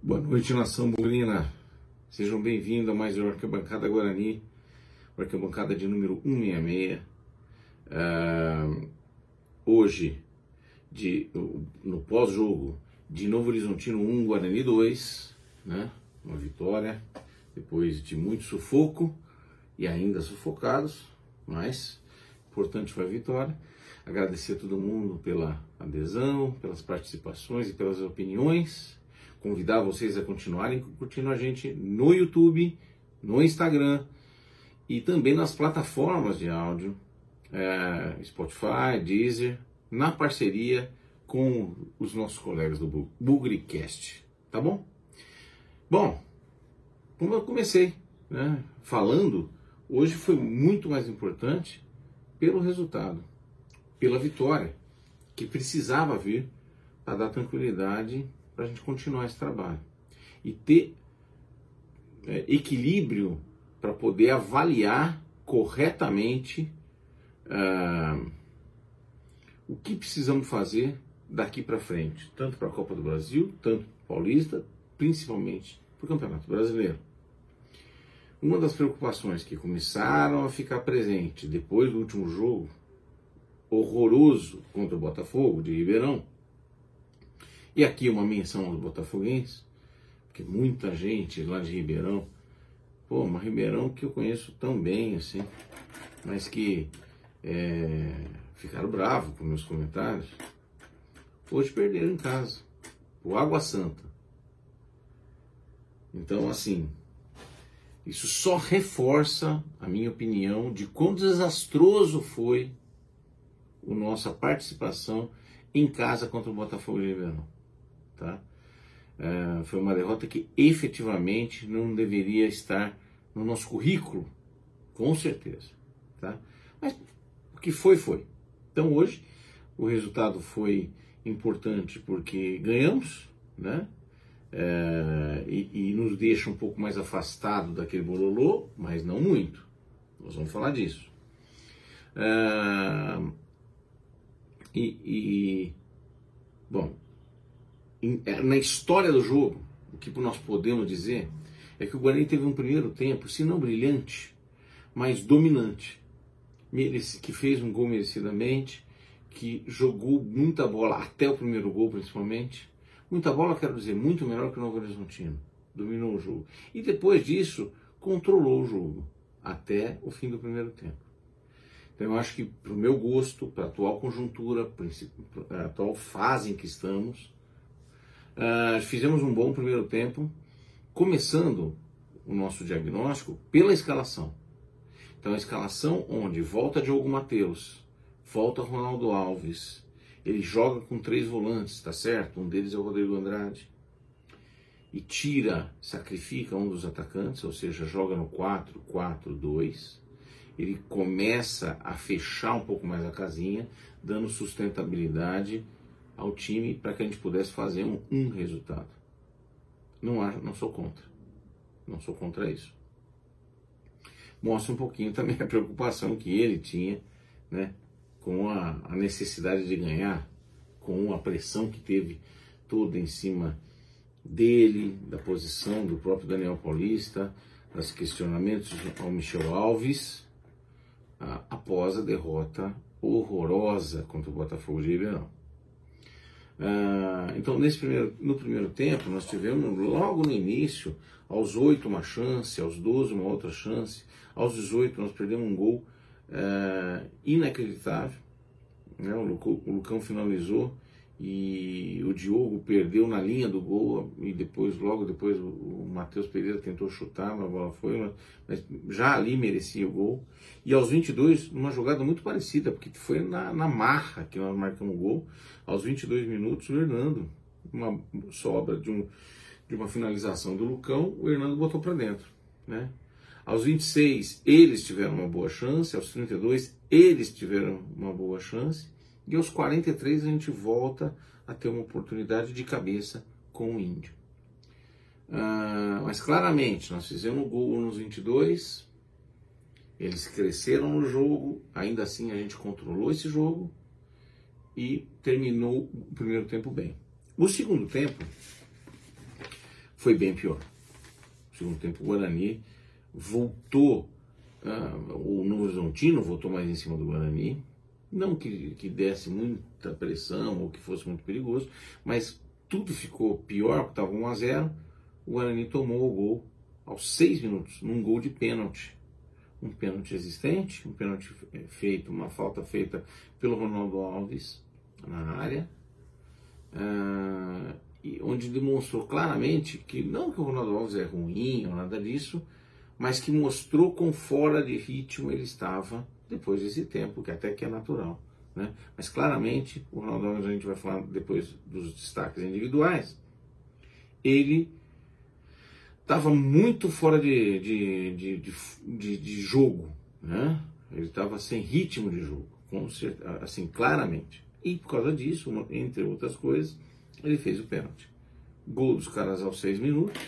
Boa noite, nação bugrina. Sejam bem-vindos a mais uma Arquibancada Guarani, Arquibancada de número 166. Uh, hoje, de, no pós-jogo de Novo Horizontino 1, Guarani 2, né? uma vitória, depois de muito sufoco e ainda sufocados, mas importante foi a vitória. Agradecer a todo mundo pela adesão, pelas participações e pelas opiniões convidar vocês a continuarem curtindo a gente no YouTube, no Instagram e também nas plataformas de áudio, é, Spotify, Deezer, na parceria com os nossos colegas do Bugricast, tá bom? Bom, como eu comecei né, falando, hoje foi muito mais importante pelo resultado, pela vitória, que precisava vir para dar tranquilidade para a gente continuar esse trabalho e ter é, equilíbrio para poder avaliar corretamente uh, o que precisamos fazer daqui para frente, tanto para a Copa do Brasil, tanto para o Paulista, principalmente para o Campeonato Brasileiro. Uma das preocupações que começaram a ficar presente depois do último jogo horroroso contra o Botafogo de Ribeirão e aqui uma menção aos botafoguenses, porque muita gente lá de Ribeirão, pô, uma Ribeirão que eu conheço tão bem assim, mas que é, ficaram bravos com meus comentários. Hoje perderam em casa, o Água Santa. Então, assim, isso só reforça a minha opinião de quão desastroso foi a nossa participação em casa contra o Botafogo de Ribeirão. Tá? É, foi uma derrota que efetivamente não deveria estar no nosso currículo, com certeza. Tá? Mas o que foi, foi. Então hoje o resultado foi importante porque ganhamos, né? É, e, e, nos deixa um pouco mais afastado daquele bololô, mas não muito. Nós vamos falar disso. É, e, e, bom, na história do jogo, o que nós podemos dizer é que o Guarani teve um primeiro tempo, se não brilhante, mas dominante, que fez um gol merecidamente, que jogou muita bola, até o primeiro gol principalmente. Muita bola, quero dizer, muito melhor que o Novo Horizontino. Dominou o jogo. E depois disso, controlou o jogo, até o fim do primeiro tempo. Então eu acho que, para o meu gosto, para a atual conjuntura, para a atual fase em que estamos, Uh, fizemos um bom primeiro tempo, começando o nosso diagnóstico pela escalação. Então, a escalação onde volta Diogo Mateus, volta Ronaldo Alves, ele joga com três volantes, tá certo? Um deles é o Rodrigo Andrade. E tira, sacrifica um dos atacantes, ou seja, joga no 4-4-2. Ele começa a fechar um pouco mais a casinha, dando sustentabilidade ao time para que a gente pudesse fazer um, um resultado. Não, não sou contra. Não sou contra isso. Mostra um pouquinho também a preocupação que ele tinha né, com a, a necessidade de ganhar, com a pressão que teve toda em cima dele, da posição do próprio Daniel Paulista, dos questionamentos ao Michel Alves, após a derrota horrorosa contra o Botafogo de Ribeirão. Ah, então, nesse primeiro, no primeiro tempo, nós tivemos logo no início, aos 8 uma chance, aos 12 uma outra chance, aos 18 nós perdemos um gol ah, inacreditável. Né? O, Lucão, o Lucão finalizou e o Diogo perdeu na linha do gol e depois, logo depois, o, Matheus Pereira tentou chutar, a bola foi, mas já ali merecia o gol. E aos 22, uma jogada muito parecida, porque foi na, na marra que nós marcamos o gol. Aos 22 minutos, o Hernando, uma sobra de, um, de uma finalização do Lucão, o Hernando botou para dentro, né? Aos 26, eles tiveram uma boa chance, aos 32, eles tiveram uma boa chance, e aos 43 a gente volta a ter uma oportunidade de cabeça com o Índio. Uh, mas claramente, nós fizemos o gol nos 22, eles cresceram no jogo, ainda assim a gente controlou esse jogo e terminou o primeiro tempo bem. O segundo tempo foi bem pior. No segundo tempo, o Guarani voltou, uh, o Novo Horizontino voltou mais em cima do Guarani, não que, que desse muita pressão ou que fosse muito perigoso, mas tudo ficou pior, porque estava 1 a 0 o Guarani tomou o gol aos 6 minutos, num gol de pênalti. Um pênalti existente, um pênalti feito, uma falta feita pelo Ronaldo Alves na área, e onde demonstrou claramente que não que o Ronaldo Alves é ruim ou nada disso, mas que mostrou com fora de ritmo ele estava depois desse tempo, que até que é natural. Né? Mas claramente, o Ronaldo Alves, a gente vai falar depois dos destaques individuais, ele estava muito fora de, de, de, de, de jogo, né? ele estava sem ritmo de jogo, assim, claramente. E por causa disso, entre outras coisas, ele fez o pênalti. Gol dos caras aos 6 minutos,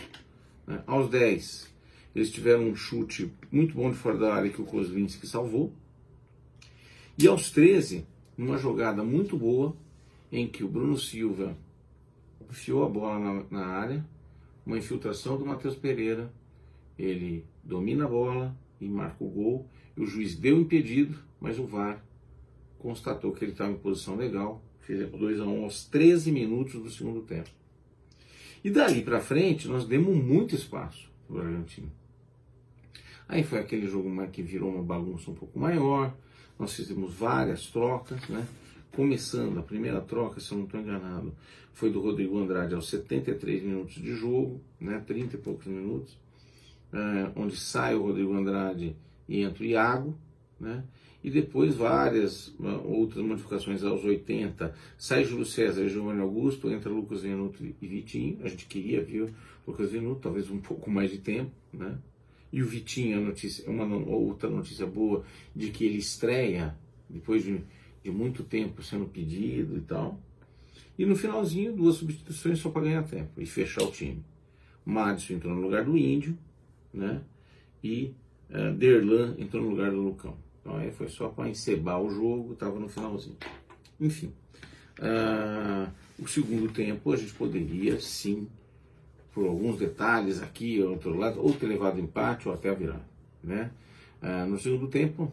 né? aos 10 eles tiveram um chute muito bom de fora da área que o Kozlinski salvou. E aos 13, numa jogada muito boa, em que o Bruno Silva enfiou a bola na, na área, uma infiltração do Matheus Pereira, ele domina a bola e marca o gol, e o juiz deu impedido, mas o VAR constatou que ele estava em posição legal, fez 2 a 1 aos 13 minutos do segundo tempo. E dali para frente, nós demos muito espaço para o Argentino. Aí foi aquele jogo que virou uma bagunça um pouco maior, nós fizemos várias trocas, né? Começando, a primeira troca, se eu não estou enganado, foi do Rodrigo Andrade aos 73 minutos de jogo, né? 30 e poucos minutos, é, onde sai o Rodrigo Andrade e entra o Iago, né? E depois várias ah, outras modificações aos 80, sai Júlio César e Giovanni Augusto, entra Lucas Venuto e Vitinho, a gente queria ver Lucas Venuto, talvez um pouco mais de tempo, né? E o Vitinho, notícia, uma outra notícia boa de que ele estreia depois de, de muito tempo sendo pedido e tal. E no finalzinho, duas substituições só para ganhar tempo e fechar o time. Madison entrou no lugar do Índio, né? E uh, Derlan entrou no lugar do Lucão. Então aí foi só para encebar o jogo, estava no finalzinho. Enfim, uh, o segundo tempo a gente poderia sim por alguns detalhes aqui ou outro lado, ou ter levado empate ou até virar. Né? Ah, no segundo tempo,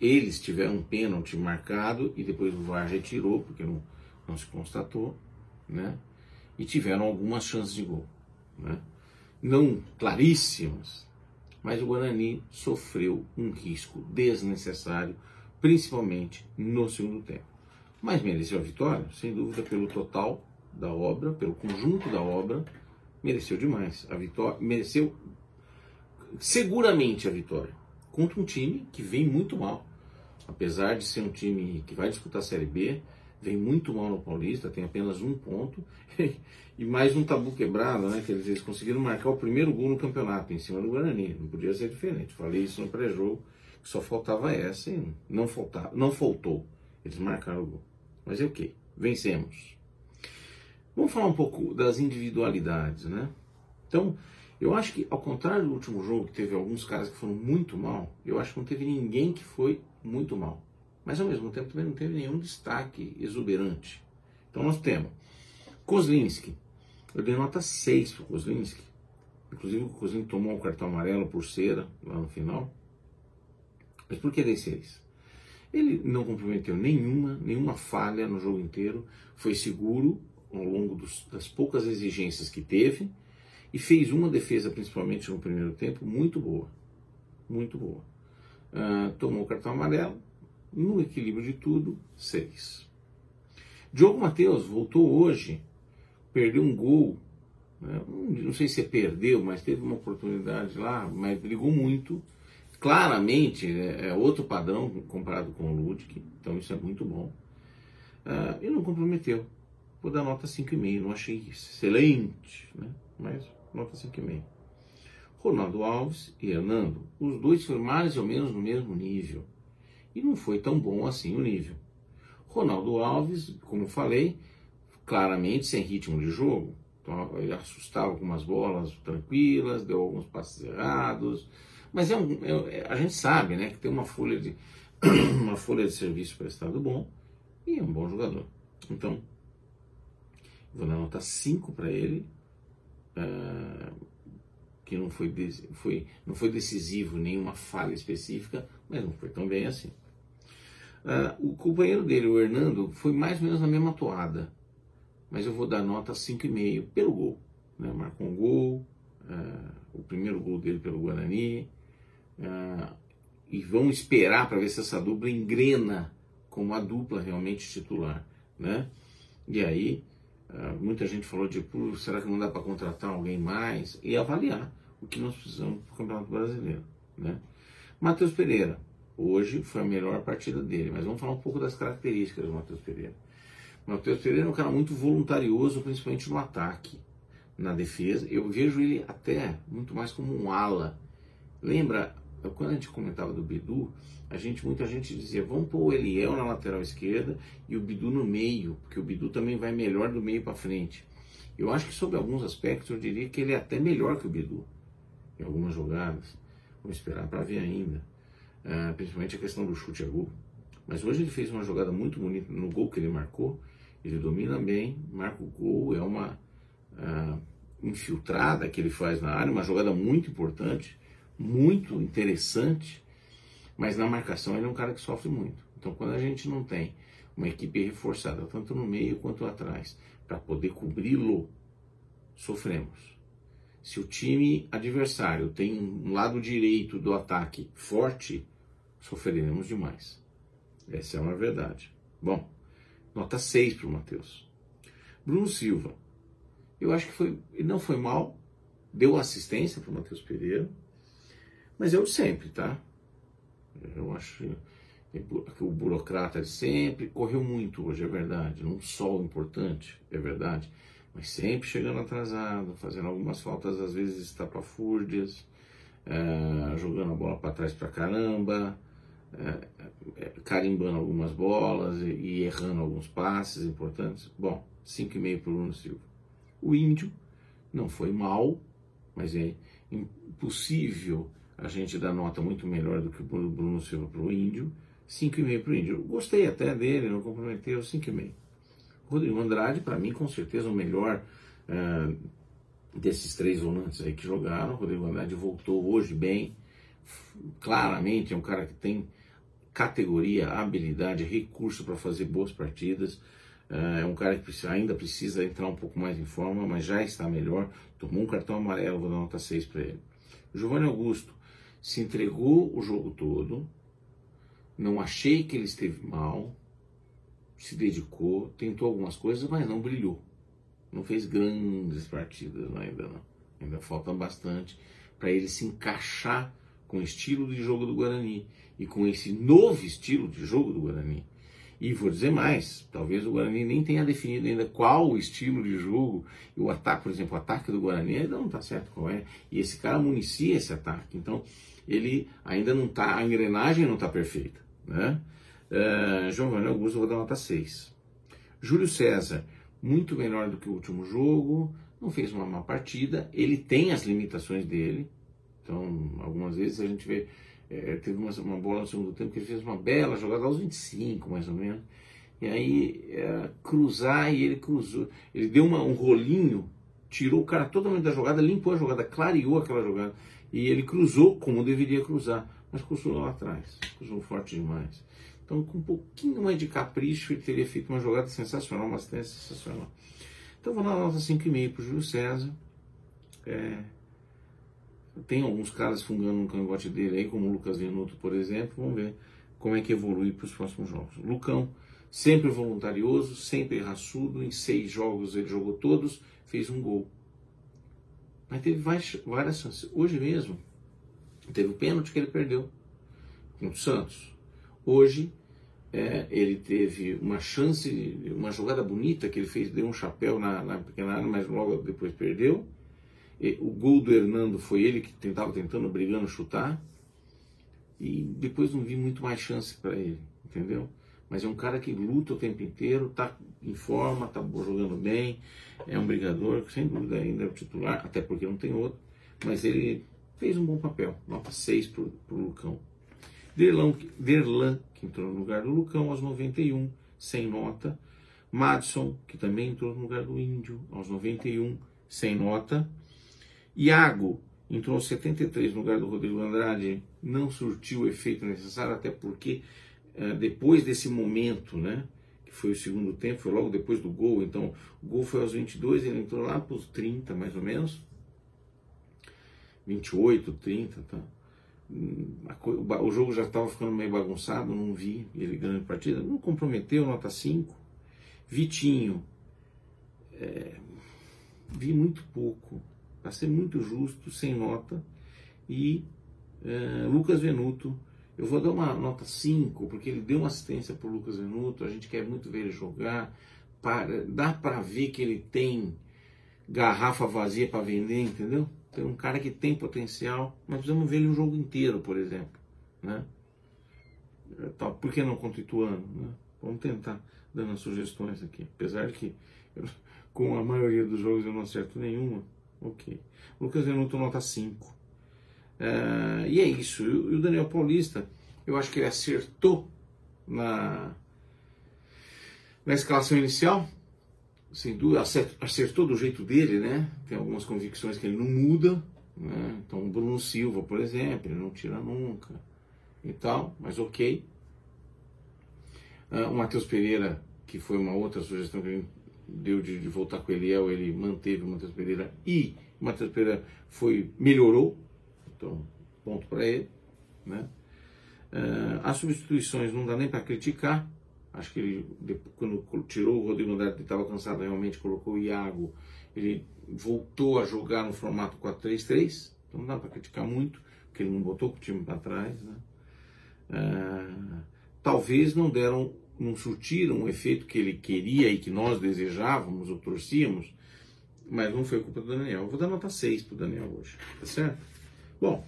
eles tiveram um pênalti marcado e depois o VAR retirou, porque não, não se constatou, né? e tiveram algumas chances de gol. Né? Não claríssimas, mas o Guarani sofreu um risco desnecessário, principalmente no segundo tempo. Mas mereceu a vitória, sem dúvida, pelo total da obra, pelo conjunto da obra, mereceu demais. A vitória mereceu seguramente a vitória contra um time que vem muito mal. Apesar de ser um time que vai disputar a Série B, vem muito mal no Paulista, tem apenas um ponto e mais um tabu quebrado, né? Que eles conseguiram marcar o primeiro gol no campeonato em cima do Guarani. Não podia ser diferente. Falei isso no pré-jogo, que só faltava essa e não faltava, não faltou. Eles marcaram o gol. Mas é o okay, que? Vencemos. Vamos falar um pouco das individualidades, né? Então, eu acho que, ao contrário do último jogo, que teve alguns caras que foram muito mal, eu acho que não teve ninguém que foi muito mal. Mas, ao mesmo tempo, também não teve nenhum destaque exuberante. Então, nós temos Kozlinski. Eu dei nota 6 para Kozlinski. Inclusive, o Kozlinski tomou o cartão amarelo por cera lá no final. Mas por que dei 6? Ele não comprometeu nenhuma, nenhuma falha no jogo inteiro. Foi seguro, ao longo dos, das poucas exigências que teve e fez uma defesa, principalmente no primeiro tempo, muito boa. Muito boa. Uh, tomou o cartão amarelo, no equilíbrio de tudo, seis. Diogo Matheus voltou hoje, perdeu um gol. Né? Não sei se perdeu, mas teve uma oportunidade lá, mas brigou muito. Claramente é, é outro padrão comparado com o Ludwig, então isso é muito bom. Uh, e não comprometeu vou dar nota 5,5. Não achei excelente, né? mas nota 5,5. Ronaldo Alves e Hernando, os dois foram mais ou menos no mesmo nível. E não foi tão bom assim o nível. Ronaldo Alves, como falei, claramente sem ritmo de jogo. Então, ele assustava com umas bolas tranquilas, deu alguns passes errados. Mas é um, é, é a gente sabe né, que tem uma folha, de, uma folha de serviço prestado bom e é um bom jogador. Então, Vou dar nota 5 para ele, uh, que não foi, foi, não foi decisivo nenhuma falha específica, mas não foi tão bem assim. Uh, o companheiro dele, o Hernando, foi mais ou menos na mesma toada, mas eu vou dar nota 5,5 pelo gol. Né? Marcou um gol, uh, o primeiro gol dele pelo Guarani, e vamos esperar para ver se essa dupla engrena como a dupla realmente titular. Né? E aí, muita gente falou de, será que não dá para contratar alguém mais? E avaliar o que nós precisamos para o Campeonato Brasileiro. Né? Matheus Pereira, hoje foi a melhor partida dele, mas vamos falar um pouco das características do Matheus Pereira. Matheus Pereira é um cara muito voluntarioso, principalmente no ataque. Na defesa, eu vejo ele até muito mais como um ala. Lembra quando a gente comentava do Bidu, a gente, muita gente dizia, vamos pôr o Eliel na lateral esquerda e o Bidu no meio, porque o Bidu também vai melhor do meio para frente. Eu acho que sob alguns aspectos eu diria que ele é até melhor que o Bidu em algumas jogadas. Vamos esperar para ver ainda. Uh, principalmente a questão do chute a gol. Mas hoje ele fez uma jogada muito bonita no gol que ele marcou. Ele domina bem, marca o gol, é uma uh, infiltrada que ele faz na área, uma jogada muito importante muito interessante, mas na marcação ele é um cara que sofre muito. Então, quando a gente não tem uma equipe reforçada, tanto no meio quanto atrás, para poder cobri-lo, sofremos. Se o time adversário tem um lado direito do ataque forte, sofreremos demais. Essa é uma verdade. Bom, nota 6 para o Matheus. Bruno Silva. Eu acho que foi, não foi mal, deu assistência para o Matheus Pereira mas eu sempre, tá? Eu acho que o burocrata sempre correu muito hoje, é verdade. Só o importante, é verdade. Mas sempre chegando atrasado, fazendo algumas faltas, às vezes estapafúrdias, é, jogando a bola para trás pra caramba, é, carimbando algumas bolas e, e, errando alguns passes importantes. Bom, 5,5 para o Bruno Silva. O Índio não foi mal, mas é impossível a gente dá nota muito melhor do que o Bruno Silva para o Índio, 5,5 para o Índio. Gostei até dele, não comprometeu, 5,5. Rodrigo Andrade, para mim, com certeza o melhor uh, desses três volantes aí que jogaram. Rodrigo Andrade voltou hoje bem, claramente é um cara que tem categoria, habilidade, recurso para fazer boas partidas. Uh, é um cara que precisa, ainda precisa entrar um pouco mais em forma, mas já está melhor. Tomou um cartão amarelo, vou dar nota 6 para ele. Giovanni Augusto, se entregou o jogo todo, não achei que ele esteve mal, se dedicou, tentou algumas coisas, mas não brilhou. Não fez grandes partidas ainda não. Ainda falta bastante para ele se encaixar com o estilo de jogo do Guarani e com esse novo estilo de jogo do Guarani. E vou dizer mais, talvez o Guarani nem tenha definido ainda qual o estilo de jogo, o ataque, por exemplo, o ataque do Guarani ainda não está certo qual é, e esse cara municia esse ataque, então ele ainda não está, a engrenagem não está perfeita, né? Uh, João Manuel Augusto, vou dar nota 6. Júlio César, muito melhor do que o último jogo, não fez uma má partida, ele tem as limitações dele, então algumas vezes a gente vê é, teve uma, uma, bola no segundo tempo que ele fez uma bela jogada aos 25, mais ou menos. E aí é, cruzar e ele cruzou. Ele deu uma, um rolinho, tirou o cara totalmente da jogada, limpou a jogada, clareou aquela jogada. E ele cruzou como deveria cruzar, mas cruzou lá atrás, cruzou forte demais. Então, com um pouquinho mais de capricho, ele teria feito uma jogada sensacional, uma assistência sensacional. Então, vou uma nota 5,5 para o Júlio César. É, tem alguns caras fungando no cangote dele aí, como o Lucas Venuto, por exemplo. Vamos ver como é que evolui para os próximos jogos. Lucão, sempre voluntarioso, sempre raçudo. Em seis jogos ele jogou todos, fez um gol. Mas teve várias, chances. Hoje mesmo, teve o pênalti que ele perdeu contra o Santos. Hoje, é, ele teve uma chance, uma jogada bonita que ele fez, deu um chapéu na, na pequena área, mas logo depois perdeu. O gol do Hernando foi ele que tentava tentando, brigando, chutar. E depois não vi muito mais chance para ele, entendeu? Mas é um cara que luta o tempo inteiro, tá em forma, tá jogando bem, é um brigador, sem dúvida ainda é o titular, até porque não tem outro. Mas ele fez um bom papel, nota 6 pro, pro Lucão. Derlan, Derlan, que entrou no lugar do Lucão aos 91, sem nota. Madison, que também entrou no lugar do Índio, aos 91, sem nota. Iago entrou 73 no lugar do Rodrigo Andrade, não surtiu o efeito necessário, até porque uh, depois desse momento, né, que foi o segundo tempo, foi logo depois do gol, então o gol foi aos 22, ele entrou lá para os 30 mais ou menos, 28, 30, tá? o jogo já estava ficando meio bagunçado, não vi ele ganhando partida, não comprometeu, nota 5. Vitinho, é, vi muito pouco, para ser muito justo, sem nota. E é, Lucas Venuto, eu vou dar uma nota 5, porque ele deu uma assistência para Lucas Venuto, a gente quer muito ver ele jogar, dá para ver que ele tem garrafa vazia para vender, entendeu? Tem um cara que tem potencial, mas precisamos ver ele um jogo inteiro, por exemplo. Né? Tá, por que não contra Ituano? Né? Vamos tentar dando as sugestões aqui. Apesar de que eu, com a maioria dos jogos eu não acerto nenhuma. Ok. Lucas Venuto nota 5. É, e é isso. E o Daniel Paulista, eu acho que ele acertou na, na escalação inicial sem dúvida, acertou do jeito dele, né? Tem algumas convicções que ele não muda, né? Então, o Bruno Silva, por exemplo, ele não tira nunca e tal, mas ok. Uh, o Matheus Pereira, que foi uma outra sugestão que ele deu de, de voltar com Eliel, ele manteve o Matheus Pereira e o Matheus Pereira foi, melhorou, então, ponto para ele, né? Uh, as substituições não dá nem para criticar, Acho que ele, quando tirou o Rodrigo Andrade, estava cansado, realmente colocou o Iago. Ele voltou a jogar no formato 4-3-3. Então não dá para criticar muito, porque ele não botou o time para trás. Né? Ah, talvez não deram, não surtiram o efeito que ele queria e que nós desejávamos ou torcíamos, mas não foi culpa do Daniel. Eu vou dar nota 6 para o Daniel hoje, tá certo? Bom,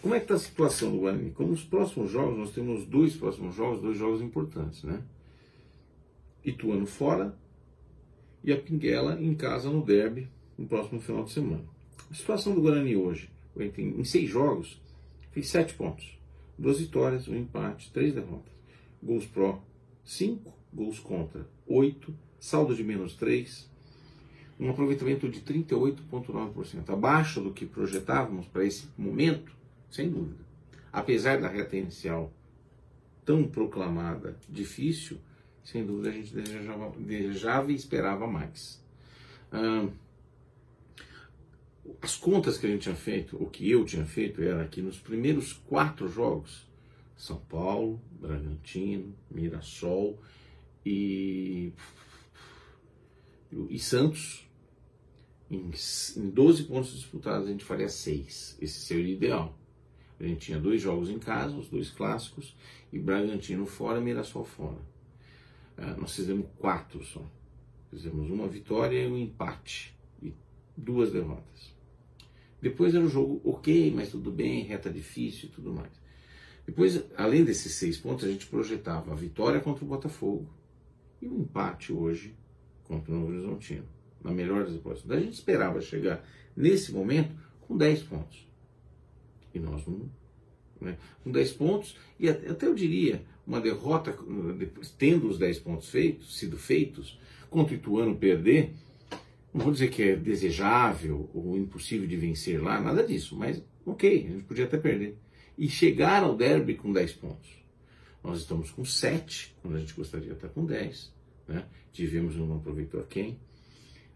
como é que está a situação do Guarani? Como os próximos jogos, nós temos dois próximos jogos, dois jogos importantes, né? Ituano fora e a Pinguela em casa no derby no próximo final de semana. A situação do Guarani hoje, em seis jogos, fez sete pontos. Duas vitórias, um empate, três derrotas. Gols pró, cinco. Gols contra, oito. Saldo de menos três. Um aproveitamento de 38,9%. Abaixo do que projetávamos para esse momento, sem dúvida. Apesar da reta inicial tão proclamada difícil, sem dúvida a gente desejava, desejava e esperava mais. as contas que a gente tinha feito, o que eu tinha feito, era que nos primeiros quatro jogos, São Paulo, Bragantino, Mirassol e, e Santos, em, em 12 pontos disputados, a gente faria seis. Esse seria o ideal. A gente tinha dois jogos em casa, os dois clássicos, e Bragantino fora, Mirassol fora. Ah, nós fizemos quatro só. Fizemos uma vitória e um empate. E duas derrotas. Depois era um jogo ok, mas tudo bem, reta difícil e tudo mais. Depois, além desses seis pontos, a gente projetava a vitória contra o Botafogo e um empate hoje contra o Novo Horizontino, na melhor das hipóteses. A gente esperava chegar nesse momento com 10 pontos. E nós não. Né? Com 10 pontos, e até eu diria, uma derrota, tendo os 10 pontos feitos, sido feitos, contra o Ituano perder, não vou dizer que é desejável ou impossível de vencer lá, nada disso, mas ok, a gente podia até perder. E chegar ao derby com 10 pontos. Nós estamos com 7, quando a gente gostaria de estar com 10. Né? Tivemos um não aproveitou a quem.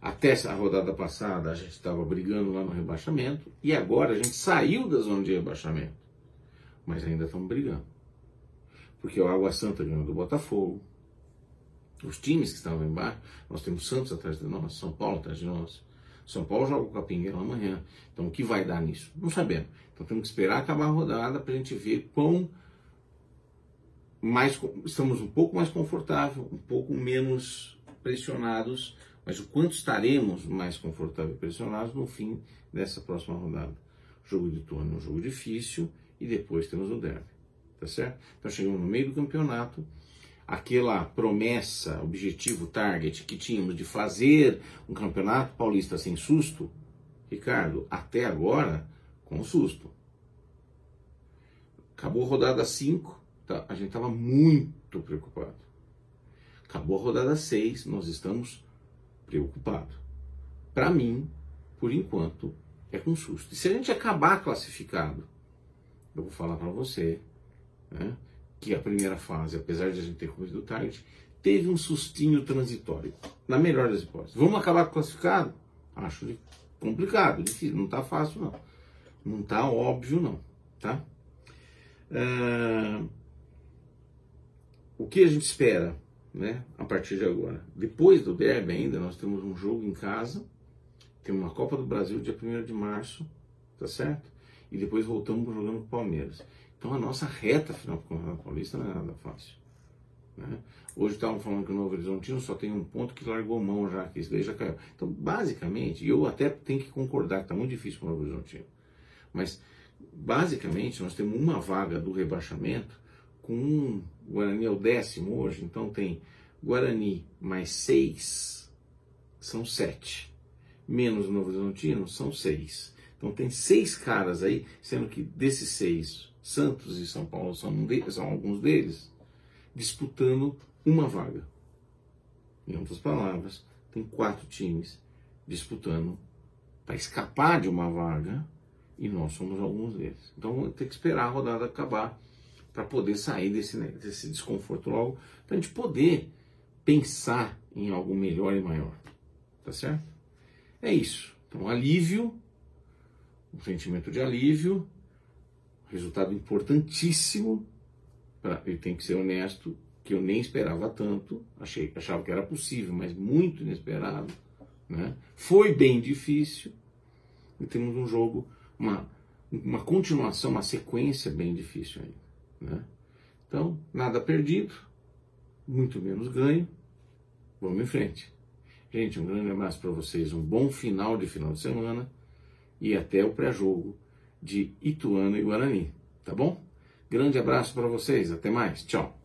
Até a rodada passada a gente estava brigando lá no rebaixamento e agora a gente saiu da zona de rebaixamento, mas ainda estamos brigando porque o Água Santa ganhou do Botafogo. Os times que estavam embaixo, nós temos Santos atrás de nós, São Paulo atrás de nós. São Paulo joga com a Pinguela amanhã. Então o que vai dar nisso? Não sabemos. Então temos que esperar acabar a rodada para a gente ver quão mais estamos um pouco mais confortável, um pouco menos pressionados, mas o quanto estaremos mais confortáveis e pressionados no fim dessa próxima rodada. O jogo de turno é um jogo difícil e depois temos o derby tá certo? Então chegamos no meio do campeonato, aquela promessa, objetivo, target que tínhamos de fazer um campeonato paulista sem susto, Ricardo, até agora, com susto. Acabou a rodada 5, tá, a gente estava muito preocupado. Acabou a rodada 6, nós estamos preocupados. Para mim, por enquanto, é com susto. E se a gente acabar classificado, eu vou falar para você né, que a primeira fase, apesar de a gente ter corrido tarde, teve um sustinho transitório, na melhor das hipóteses. Vamos acabar classificado? Acho complicado, difícil, não está fácil não. Não está óbvio não, tá? Uh, o que a gente espera, né, a partir de agora? Depois do derby ainda, nós temos um jogo em casa, tem uma Copa do Brasil dia 1 de março, tá certo? E depois voltamos jogando com o Palmeiras. Então a nossa reta final com o Paulista não é nada fácil. Né? Hoje estavam falando que o Novo Horizontino só tem um ponto que largou mão já, que isso daí já caiu. Então, basicamente, eu até tenho que concordar que está muito difícil para o Novo Horizontino. Mas, basicamente, nós temos uma vaga do rebaixamento com um Guarani é o décimo hoje, então tem Guarani mais seis, são sete. Menos o Novo Horizontino, são seis. Então tem seis caras aí, sendo que desses seis, Santos e São Paulo são, um são alguns deles, disputando uma vaga. Em outras palavras, tem quatro times disputando para escapar de uma vaga e nós somos alguns deles. Então ter que esperar a rodada acabar para poder sair desse, né, desse desconforto logo, para a gente poder pensar em algo melhor e maior. Tá certo? É isso. Então, alívio, um sentimento de alívio, resultado importantíssimo, pra, eu tenho que ser honesto, que eu nem esperava tanto, achei, achava que era possível, mas muito inesperado. Né? Foi bem difícil, e temos um jogo, uma, uma continuação, uma sequência bem difícil ainda. Né? Então, nada perdido, muito menos ganho, vamos em frente. Gente, um grande abraço para vocês, um bom final de final de semana e até o pré-jogo de Ituano e Guarani, tá bom? Grande abraço para vocês, até mais, tchau.